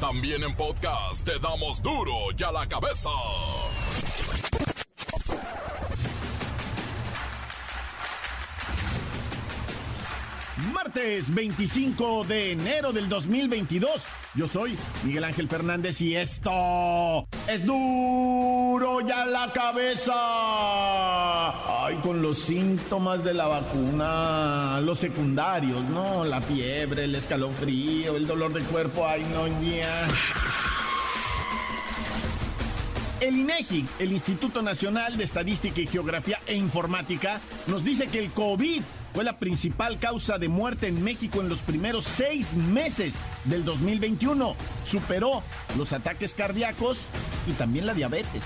También en podcast te damos duro y a la cabeza. Martes 25 de enero del 2022. Yo soy Miguel Ángel Fernández y esto es duro ya la cabeza. Ay, con los síntomas de la vacuna, los secundarios, ¿no? La fiebre, el escalofrío, el dolor de cuerpo, ay, no, ya. El INEGI, el Instituto Nacional de Estadística y Geografía e Informática, nos dice que el COVID fue la principal causa de muerte en México en los primeros seis meses del 2021. Superó los ataques cardíacos y también la diabetes.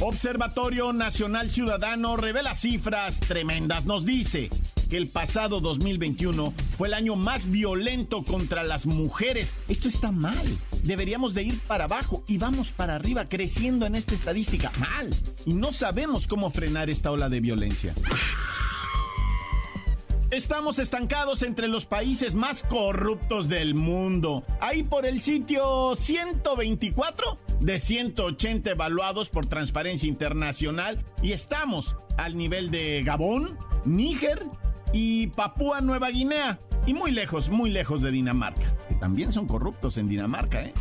Observatorio Nacional Ciudadano revela cifras tremendas. Nos dice que el pasado 2021 fue el año más violento contra las mujeres. Esto está mal. Deberíamos de ir para abajo y vamos para arriba creciendo en esta estadística. Mal. Y no sabemos cómo frenar esta ola de violencia. Estamos estancados entre los países más corruptos del mundo. Ahí por el sitio 124 de 180 evaluados por Transparencia Internacional y estamos al nivel de Gabón, Níger y Papúa Nueva Guinea. Y muy lejos, muy lejos de Dinamarca, que también son corruptos en Dinamarca, ¿eh?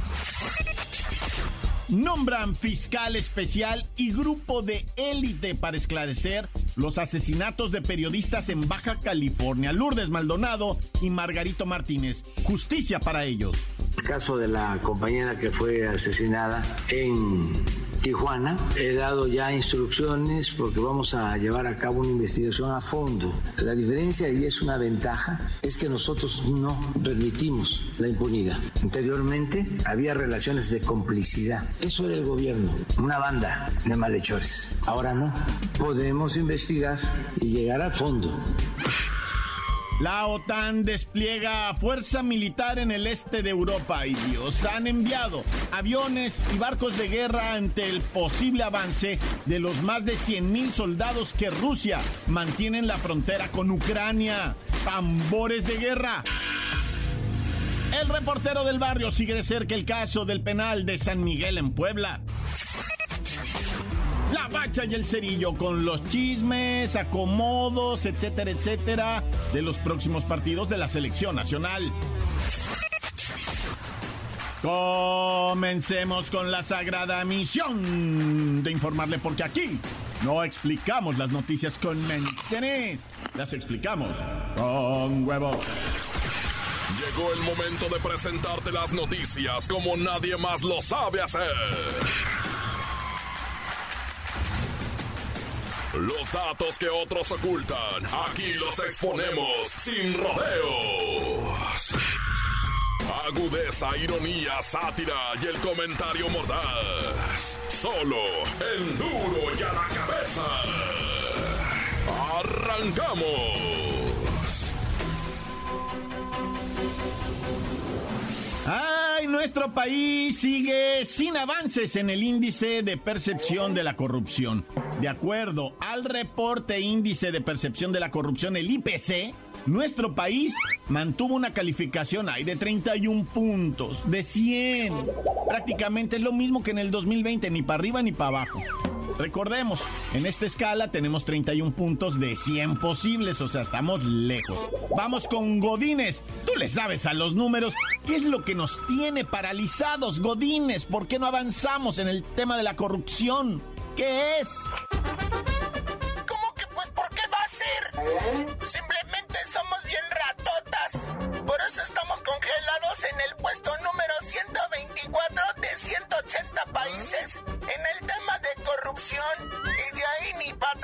Nombran fiscal especial y grupo de élite para esclarecer los asesinatos de periodistas en Baja California. Lourdes Maldonado y Margarito Martínez. Justicia para ellos. El caso de la compañera que fue asesinada en Tijuana. He dado ya instrucciones porque vamos a llevar a cabo una investigación a fondo. La diferencia, y es una ventaja, es que nosotros no permitimos la impunidad. Anteriormente había relaciones de complicidad. Eso era el gobierno, una banda de malhechores. Ahora no. Podemos investigar y llegar a fondo. La OTAN despliega fuerza militar en el este de Europa y Dios han enviado aviones y barcos de guerra ante el posible avance de los más de 100.000 soldados que Rusia mantiene en la frontera con Ucrania. Tambores de guerra. El reportero del barrio sigue de cerca el caso del penal de San Miguel en Puebla. La bacha y el cerillo con los chismes, acomodos, etcétera, etcétera, de los próximos partidos de la selección nacional. Comencemos con la sagrada misión de informarle porque aquí no explicamos las noticias con menciones, las explicamos con huevos. Llegó el momento de presentarte las noticias como nadie más lo sabe hacer. Los datos que otros ocultan, aquí los exponemos sin rodeos. Agudeza, ironía, sátira y el comentario mordaz. Solo el duro y a la cabeza. ¡Arrancamos! Nuestro país sigue sin avances en el índice de percepción de la corrupción. De acuerdo al reporte índice de percepción de la corrupción, el IPC, nuestro país mantuvo una calificación ahí de 31 puntos, de 100. Prácticamente es lo mismo que en el 2020, ni para arriba ni para abajo. Recordemos, en esta escala tenemos 31 puntos de 100 posibles, o sea, estamos lejos. Vamos con Godines. Tú le sabes a los números. ¿Qué es lo que nos tiene paralizados, Godines? ¿Por qué no avanzamos en el tema de la corrupción? ¿Qué es? ¿Cómo que pues por qué va a ser? Simplemente bien ratotas. Por eso estamos congelados en el puesto número 124 de 180 países en el tema de corrupción. Y de ahí ni para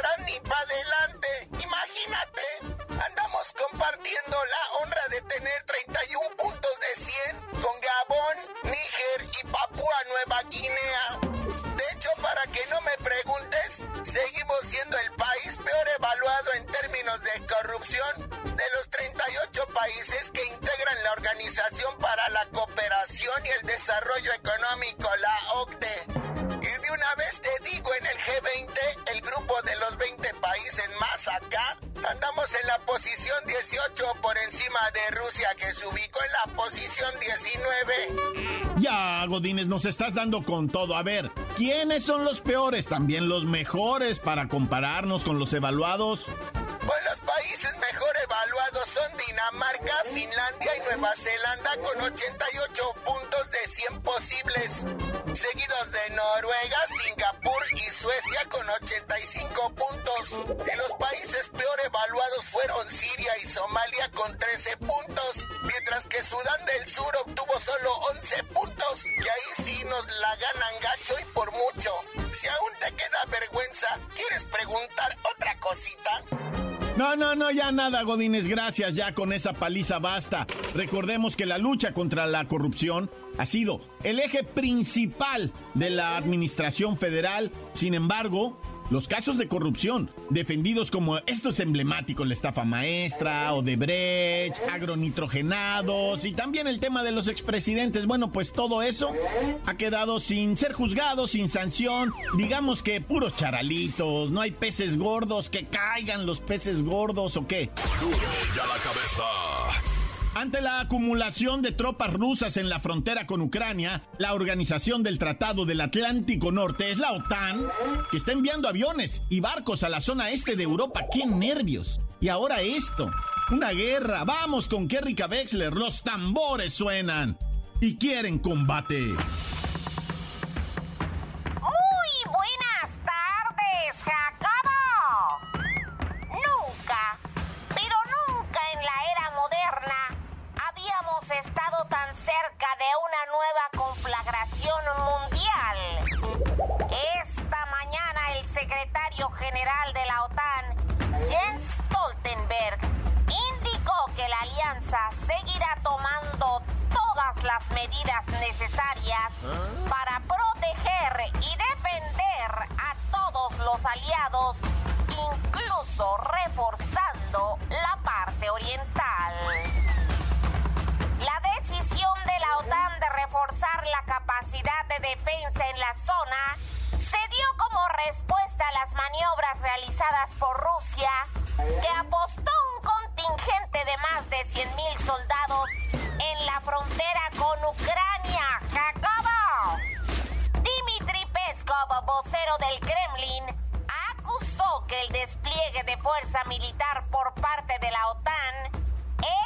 19. Ya, Godínez, nos estás dando con todo. A ver, ¿quiénes son los peores? También los mejores para compararnos con los evaluados. Dinamarca, Finlandia y Nueva Zelanda con 88 puntos de 100 posibles, seguidos de Noruega, Singapur y Suecia con 85 puntos. Y los países peor evaluados fueron Siria y Somalia con 13 puntos, mientras que Sudán del Sur obtuvo solo 11 puntos, que ahí sí nos la ganan gacho y por mucho. Si aún te queda vergüenza, ¿quieres preguntar otra cosita? No, no, no, ya nada, Godínez, gracias, ya con esa paliza basta. Recordemos que la lucha contra la corrupción ha sido el eje principal de la administración federal. Sin embargo, los casos de corrupción, defendidos como esto es emblemático, la estafa maestra, Odebrecht, agronitrogenados y también el tema de los expresidentes, bueno, pues todo eso ha quedado sin ser juzgado, sin sanción, digamos que puros charalitos, no hay peces gordos, que caigan los peces gordos o qué. Ya la cabeza. Ante la acumulación de tropas rusas en la frontera con Ucrania, la organización del Tratado del Atlántico Norte es la OTAN, que está enviando aviones y barcos a la zona este de Europa. ¡Qué nervios! Y ahora esto, una guerra. Vamos con Kerrika Wexler, los tambores suenan y quieren combate. La parte oriental. La decisión de la OTAN de reforzar la capacidad de defensa en la zona se dio como respuesta a las maniobras realizadas por Rusia, que apostó un contingente de más de 100.000 soldados en la frontera con Ucrania. ¡Jacobo! Dimitri Peskov, vocero del Kremlin, acusó que el despliegue de fuerza militar parte de la OTAN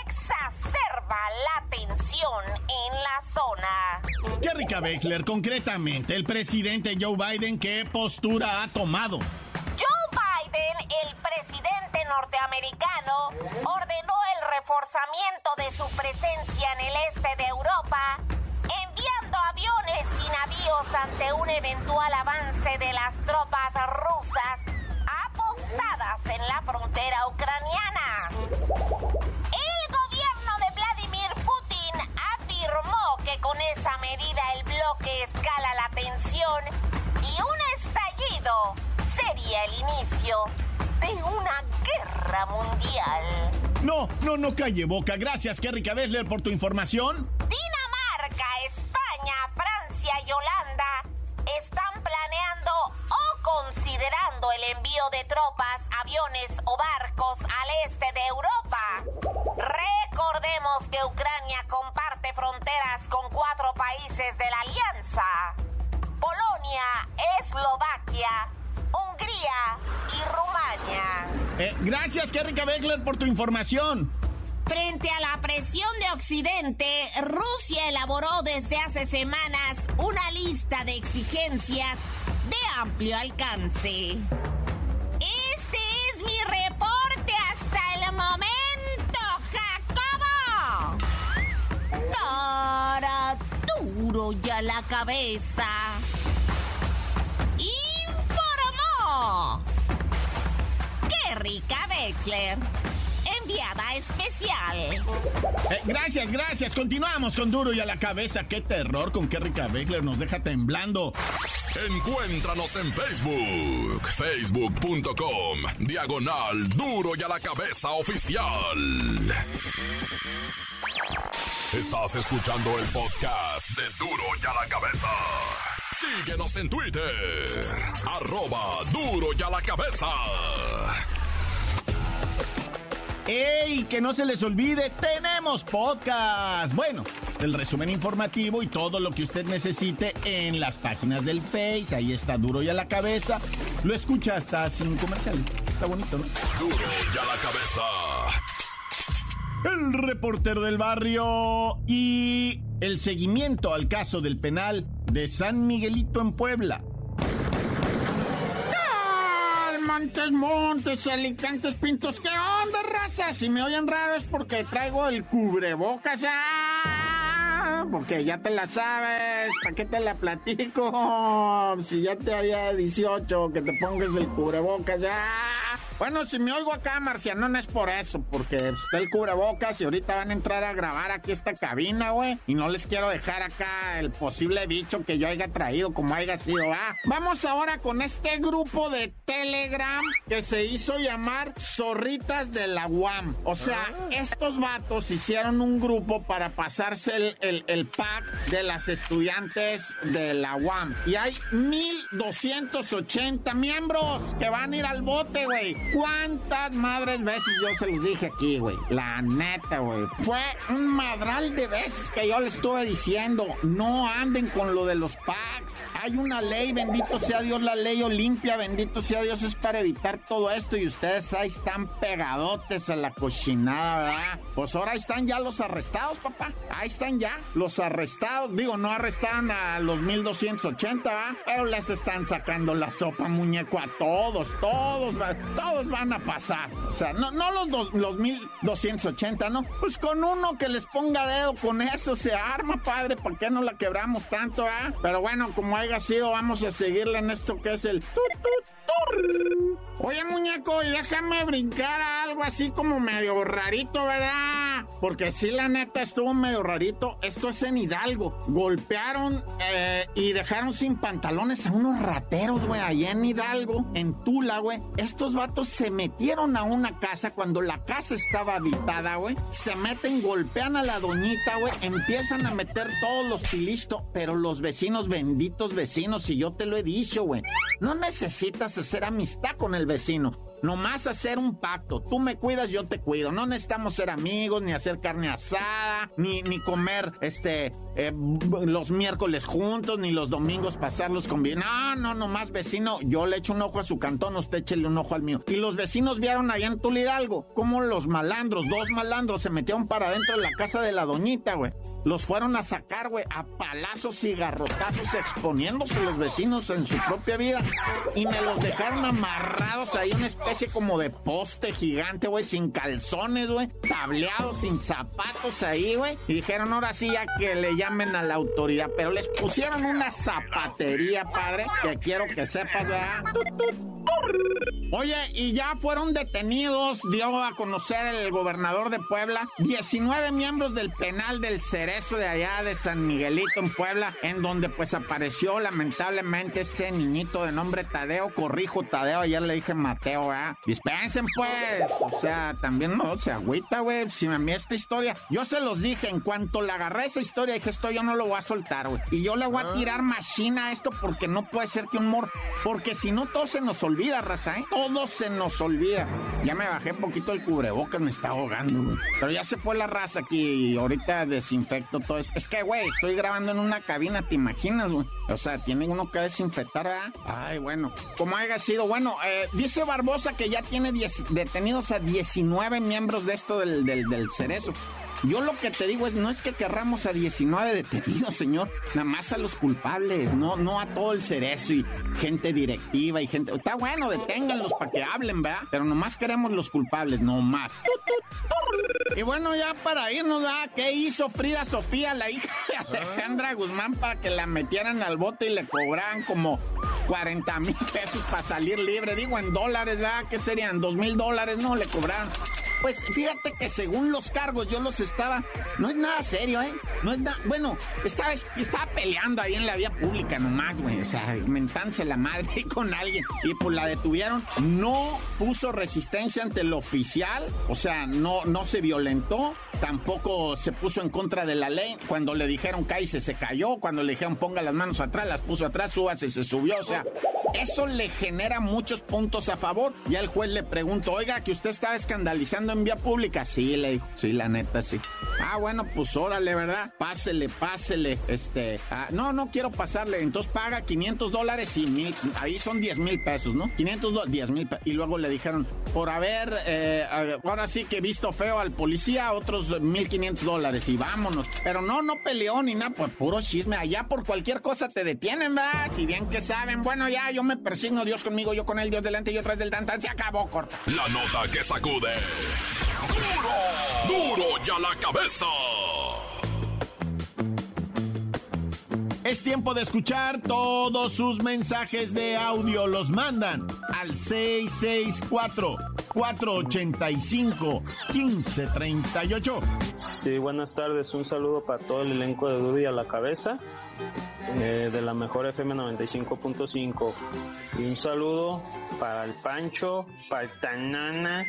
exacerba la tensión en la zona. Kerrika Wexler, concretamente, el presidente Joe Biden, ¿qué postura ha tomado? Joe Biden, el presidente norteamericano, ordenó el reforzamiento de su presencia en el este de Europa, enviando aviones y navíos ante un eventual avance de las tropas rusas en la frontera ucraniana. El gobierno de Vladimir Putin afirmó que con esa medida el bloque escala la tensión y un estallido sería el inicio de una guerra mundial. No, no, no calle boca. Gracias, Kerrika Wexler, por tu información. Dinamarca, España, Francia y Holanda están envío de tropas, aviones o barcos al este de Europa. Recordemos que Ucrania comparte fronteras con cuatro países de la alianza. Polonia, Eslovaquia, Hungría y Rumania. Eh, gracias, Kerrika Wexler, por tu información. Frente a la presión de Occidente, Rusia elaboró desde hace semanas una lista de exigencias de amplio alcance. Duro ya la cabeza. Informó. ¡Qué rica Wexler! Enviada especial. Eh, gracias, gracias. Continuamos con Duro y a la cabeza. Qué terror con Kerrika Wexler nos deja temblando. Encuéntranos en Facebook, facebook.com, diagonal duro y a la cabeza oficial. Estás escuchando el podcast de duro y a la cabeza. Síguenos en Twitter, arroba duro y a la cabeza. ¡Ey! Que no se les olvide, tenemos podcast. Bueno, el resumen informativo y todo lo que usted necesite en las páginas del Face. Ahí está duro y a la cabeza. Lo escucha hasta sin comerciales. Está bonito, ¿no? Duro y a la cabeza. El reportero del barrio y el seguimiento al caso del penal de San Miguelito en Puebla. Montes, Montes, Alicantes, Pintos, ¿qué onda, raza? Si me oyen raro es porque traigo el cubrebocas, ¡ah! Porque ya te la sabes, ¿para qué te la platico? Si ya te había 18, que te pongas el cubrebocas, ya. Bueno, si me oigo acá, Marciano, no es por eso, porque está el cubrebocas y ahorita van a entrar a grabar aquí esta cabina, güey. Y no les quiero dejar acá el posible bicho que yo haya traído, como haya sido, ah. Vamos ahora con este grupo de Telegram que se hizo llamar Zorritas de la UAM. O sea, estos vatos hicieron un grupo para pasarse el, el, el pack de las estudiantes de la UAM. Y hay 1280 miembros que van a ir al bote, güey. ¿Cuántas madres veces yo se los dije aquí, güey? La neta, güey. Fue un madral de veces que yo les estuve diciendo, no anden con lo de los packs. Hay una ley, bendito sea Dios, la ley Olimpia, bendito sea Dios, es para evitar todo esto y ustedes ahí están pegadotes a la cochinada, ¿verdad? Pues ahora ahí están ya los arrestados, papá. Ahí están ya los arrestados. Digo, no arrestaron a los 1280, ¿verdad? Pero les están sacando la sopa, muñeco, a todos, todos, todos van a pasar. O sea, no, los, dos, los 1280, ¿no? Pues con uno que les ponga dedo, con eso se arma, padre. ¿Por qué no la quebramos tanto, ah? Pero bueno, como haya sido, vamos a seguirle en esto que es el... Oye, muñeco, y déjame brincar a algo así como medio rarito, ¿verdad? Porque sí, la neta, estuvo medio rarito. Esto es en Hidalgo. Golpearon eh, y dejaron sin pantalones a unos rateros, güey, allá en Hidalgo, en Tula, güey. Estos vatos se metieron a una casa cuando la casa estaba habitada, güey. Se meten, golpean a la doñita, güey. Empiezan a meter todos los tilistos. Pero los vecinos, benditos vecinos, y yo te lo he dicho, güey. No necesitas hacer amistad con el vecino. Nomás hacer un pacto. Tú me cuidas, yo te cuido. No necesitamos ser amigos, ni hacer carne asada, ni, ni comer este eh, los miércoles juntos, ni los domingos pasarlos con bien. No, no, nomás vecino. Yo le echo un ojo a su cantón, usted échele un ojo al mío. Y los vecinos vieron allá en Tulidalgo cómo los malandros, dos malandros, se metieron para adentro de la casa de la doñita, güey. Los fueron a sacar, güey, a palazos y garrotazos, exponiéndose los vecinos en su propia vida. Y me los dejaron amarrados ahí, una especie como de poste gigante, güey, sin calzones, güey, tableados, sin zapatos ahí, güey. Y dijeron, ahora sí, ya que le llamen a la autoridad. Pero les pusieron una zapatería, padre, que quiero que sepas, ¿verdad? Oye, y ya fueron detenidos, dio a conocer el gobernador de Puebla, 19 miembros del penal del Cerezo de allá de San Miguelito en Puebla, en donde pues apareció lamentablemente este niñito de nombre Tadeo, corrijo Tadeo, ayer le dije Mateo, ¿verdad? Dispensen pues, o sea, también no se agüita, güey, si me mí esta historia, yo se los dije, en cuanto le agarré esa historia, dije, esto yo no lo voy a soltar, güey, y yo le voy a tirar machina a esto porque no puede ser que un mor, porque si no todo se nos olvida, raza, ¿eh? Todo se nos olvida. Ya me bajé un poquito el cubrebocas, me está ahogando, güey. Pero ya se fue la raza aquí y ahorita desinfecto todo eso. Es que, güey, estoy grabando en una cabina, ¿te imaginas, güey? O sea, tiene uno que desinfectar, ¿verdad? Ay, bueno. Como haya sido, bueno, eh, dice Barbosa que ya tiene detenidos a 19 miembros de esto del, del cerezo. Yo lo que te digo es, no es que querramos a 19 detenidos, señor, nada más a los culpables, no, no a todo el cerezo y gente directiva y gente... Está bueno, deténganlos para que hablen, ¿verdad? Pero nomás queremos los culpables, no más. Y bueno, ya para irnos, ¿verdad? ¿Qué hizo Frida Sofía, la hija de Alejandra Guzmán, para que la metieran al bote y le cobraran como 40 mil pesos para salir libre? Digo, en dólares, ¿verdad? ¿Qué serían? ¿Dos mil dólares? No, le cobraron. Pues fíjate que según los cargos yo los estaba, no es nada serio, ¿eh? No es nada, bueno, estaba, estaba peleando ahí en la vía pública nomás, güey, o sea, mentándose la madre con alguien y pues la detuvieron. No puso resistencia ante el oficial, o sea, no, no se violentó, tampoco se puso en contra de la ley. Cuando le dijeron cállese, se cayó, cuando le dijeron ponga las manos atrás, las puso atrás, súbase, se subió, o sea, Eso le genera muchos puntos a favor. Ya el juez le preguntó, oiga, que usted estaba escandalizando en vía pública. Sí, le dijo, sí, la neta, sí. Ah, bueno, pues órale, ¿verdad? Pásele, pásele. Este, ah, no, no quiero pasarle. Entonces paga 500 dólares y mil, ahí son 10 mil pesos, ¿no? 500 dólares, 10 mil pesos. Y luego le dijeron, por haber, eh, ahora sí que visto feo al policía, otros 1500 dólares y vámonos. Pero no, no peleó ni nada, pues puro chisme. Allá por cualquier cosa te detienen, ¿verdad? Si bien que saben, bueno, ya yo me persigno, Dios conmigo, yo con él, Dios delante y yo tras del tantan, se acabó, corta. La nota que sacude. ¡Duro! ¡Duro ya la cabeza! Es tiempo de escuchar todos sus mensajes de audio. Los mandan al 664-485-1538. Sí, buenas tardes. Un saludo para todo el elenco de Duro y a la cabeza eh, de la mejor FM 95.5. Y un saludo para el Pancho, para el Tanana,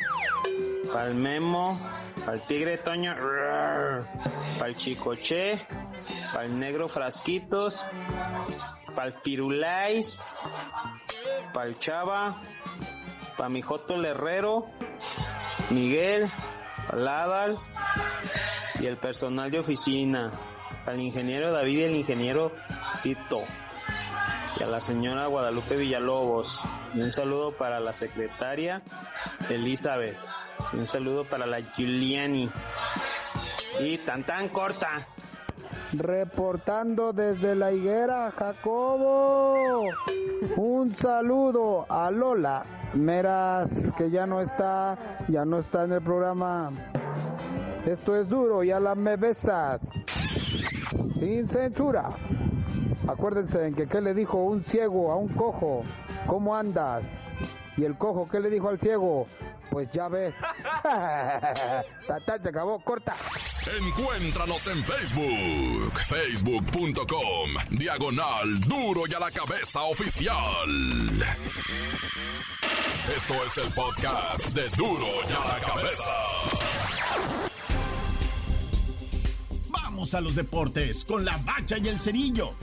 para el Memo, para el Tigre Toño, para el Chicoche, para el Negro Frasquitos, para el Pirulais, para el Chava, para mi Joto Miguel, Adal y el personal de oficina, al ingeniero David y el ingeniero Tito y a la señora Guadalupe Villalobos. Y un saludo para la secretaria Elizabeth. Y un saludo para la Giuliani. Y tan tan corta. Reportando desde la higuera, Jacobo. Un saludo a Lola Meras, que ya no está, ya no está en el programa. Esto es duro, ya la me besas. Sin censura. Acuérdense en que qué le dijo un ciego a un cojo, ¿cómo andas? Y el cojo, ¿qué le dijo al ciego? Pues ya ves. Tata, se acabó, corta. Encuéntranos en Facebook, facebook.com, diagonal duro y a la cabeza oficial. Esto es el podcast de duro y a la cabeza. Vamos a los deportes con la bacha y el cerillo.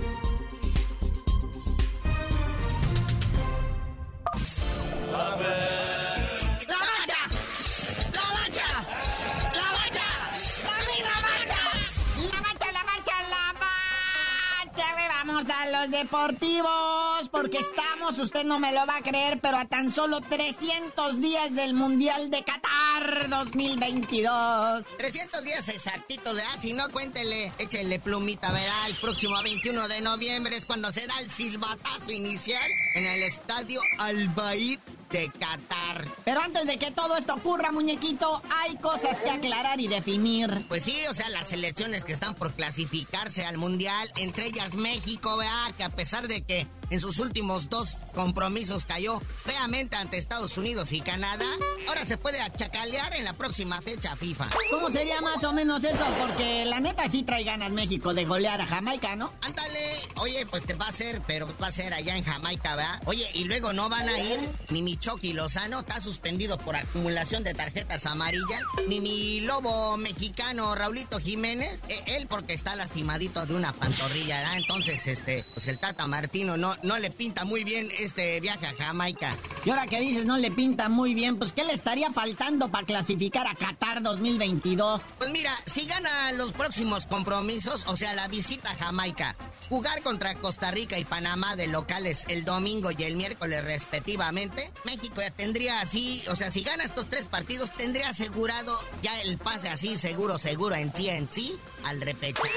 Deportivos, porque estamos, usted no me lo va a creer, pero a tan solo 300 días del Mundial de Qatar 2022. 300 días exactitos, ¿verdad? Si no, cuéntele, échele plumita, verá, el próximo 21 de noviembre es cuando se da el silbatazo inicial en el estadio Albaid de Qatar. Pero antes de que todo esto ocurra, muñequito, hay cosas que aclarar y definir. Pues sí, o sea, las selecciones que están por clasificarse al Mundial, entre ellas México, ¿verdad? Que a pesar de que en sus últimos dos compromisos cayó feamente ante Estados Unidos y Canadá, ahora se puede achacalear en la próxima fecha FIFA. ¿Cómo sería más o menos eso? Porque la neta sí trae ganas México de golear a Jamaica, ¿no? Ándale, oye, pues te va a ser, pero va a ser allá en Jamaica, ¿verdad? Oye, y luego no van a ir ni mi Chucky Lozano, está suspendido por acumulación de tarjetas amarillas, ni mi lobo mexicano Raulito Jiménez, eh, él porque está lastimadito de una pantorrilla, ¿verdad? Entonces, este, pues el Tata Martino no, no le pinta muy bien este viaje a Jamaica. Y ahora que dices no le pinta muy bien, pues ¿qué le estaría faltando para clasificar a Qatar 2022? Pues mira, si gana los próximos compromisos, o sea, la visita a Jamaica, jugar contra Costa Rica y Panamá de locales el domingo y el miércoles respectivamente, México ya tendría así, o sea, si gana estos tres partidos, tendría asegurado ya el pase así, seguro, seguro, en sí, en sí, al repechaje.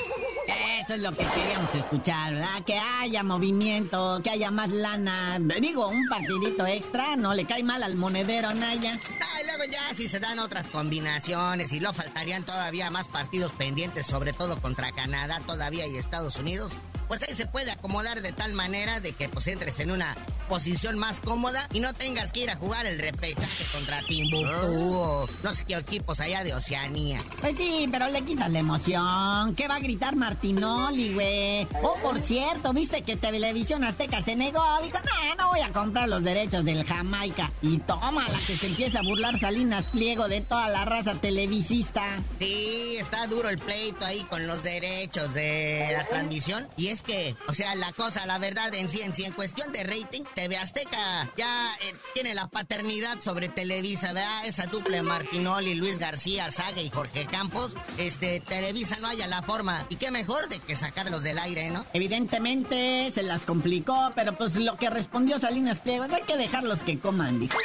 Eso es lo que queríamos escuchar, ¿verdad? Que haya movimiento, que haya más lana. Digo, un partidito extra, no le cae mal al monedero, Naya. Ah, y luego ya si se dan otras combinaciones y luego faltarían todavía más partidos pendientes, sobre todo contra Canadá todavía y Estados Unidos, pues ahí se puede acomodar de tal manera de que pues entres en una posición más cómoda y no tengas que ir a jugar el repechaje contra Timbuktu o no sé qué equipos allá de Oceanía. Pues sí, pero le quitas la emoción. ¿Qué va a gritar Martinoli, güey? Oh, por cierto, ¿viste que Televisión Azteca se negó? Dijo, no, no voy a comprar los derechos del Jamaica. Y toma la que se empieza a burlar Salinas Pliego de toda la raza televisista. Sí, está duro el pleito ahí con los derechos de la transmisión. Y es que, o sea, la cosa, la verdad en sí, en cuestión de rating, TV Azteca ya eh, tiene la paternidad sobre Televisa, ¿verdad? Esa dupla Martinoli, Luis García, Saga y Jorge Campos. Este, Televisa no haya la forma. Y qué mejor de que sacarlos del aire, ¿no? Evidentemente se las complicó, pero pues lo que respondió Salinas Pliego hay que dejarlos que coman, dijo.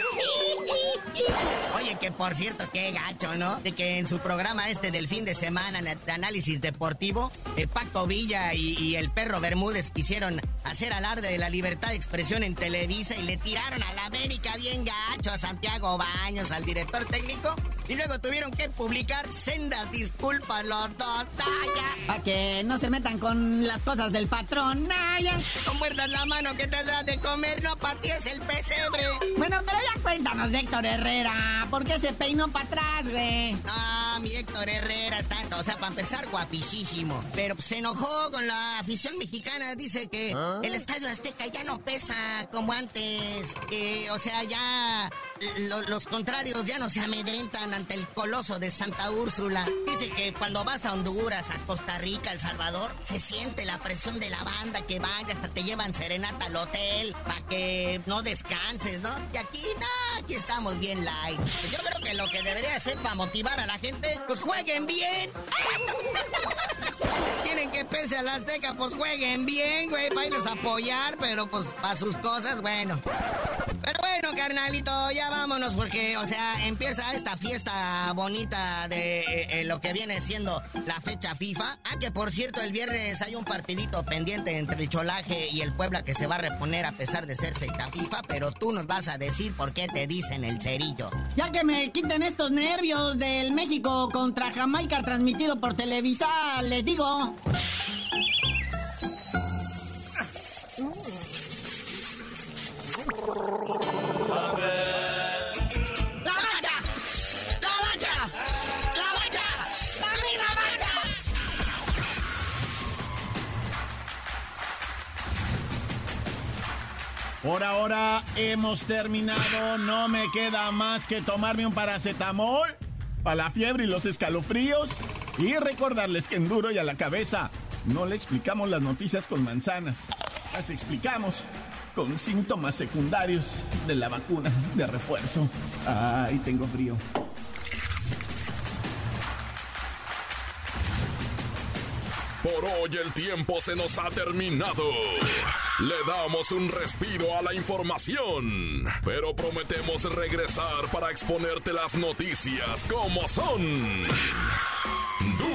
Oye, que por cierto, qué gacho, ¿no? De que en su programa este del fin de semana de análisis deportivo, eh, Paco Villa y, el perro Bermúdez quisieron hacer alarde de la libertad de expresión en Televisa y le tiraron a la América bien gacho a Santiago Baños, al director técnico, y luego tuvieron que publicar sendas disculpas los dos. Para que no se metan con las cosas del patrón, Naya. Con muerdas la mano que te das de comer, no para ti es el pesebre. Bueno, pero ya cuéntanos Héctor Herrera. ¿Por qué se peinó para atrás, güey? Ah, mi Héctor Herrera está, o sea, para empezar, guapísimo. Pero se enojó con la afición mexicana. Dice que ¿Ah? el Estadio Azteca ya no pesa como antes. Que, o sea, ya los contrarios ya no se amedrentan ante el coloso de Santa Úrsula. Dice que cuando vas a Honduras, a Costa Rica, El Salvador, se siente la presión de la banda que vaya, hasta te llevan serenata al hotel para que no descanses, ¿no? Y aquí, no, aquí estamos bien light. Yo creo que lo que debería hacer para motivar a la gente, pues jueguen bien. Tienen que pese a la Azteca, pues jueguen bien, güey, para irlos a apoyar, pero pues para sus cosas, bueno. Pero bueno, carnalito, ya vámonos porque, o sea, empieza esta fiesta bonita de eh, eh, lo que viene siendo la fecha FIFA. Ah, que por cierto, el viernes hay un partidito pendiente entre el Cholaje y el Puebla que se va a reponer a pesar de ser fecha FIFA, pero tú nos vas a decir por qué te dicen el cerillo. Ya que me quiten estos nervios del México contra Jamaica transmitido por Televisa, les digo... Por ahora hemos terminado. No me queda más que tomarme un paracetamol para la fiebre y los escalofríos. Y recordarles que en duro y a la cabeza no le explicamos las noticias con manzanas. Las explicamos con síntomas secundarios de la vacuna de refuerzo. Ay, tengo frío. Por hoy el tiempo se nos ha terminado. Le damos un respiro a la información, pero prometemos regresar para exponerte las noticias como son.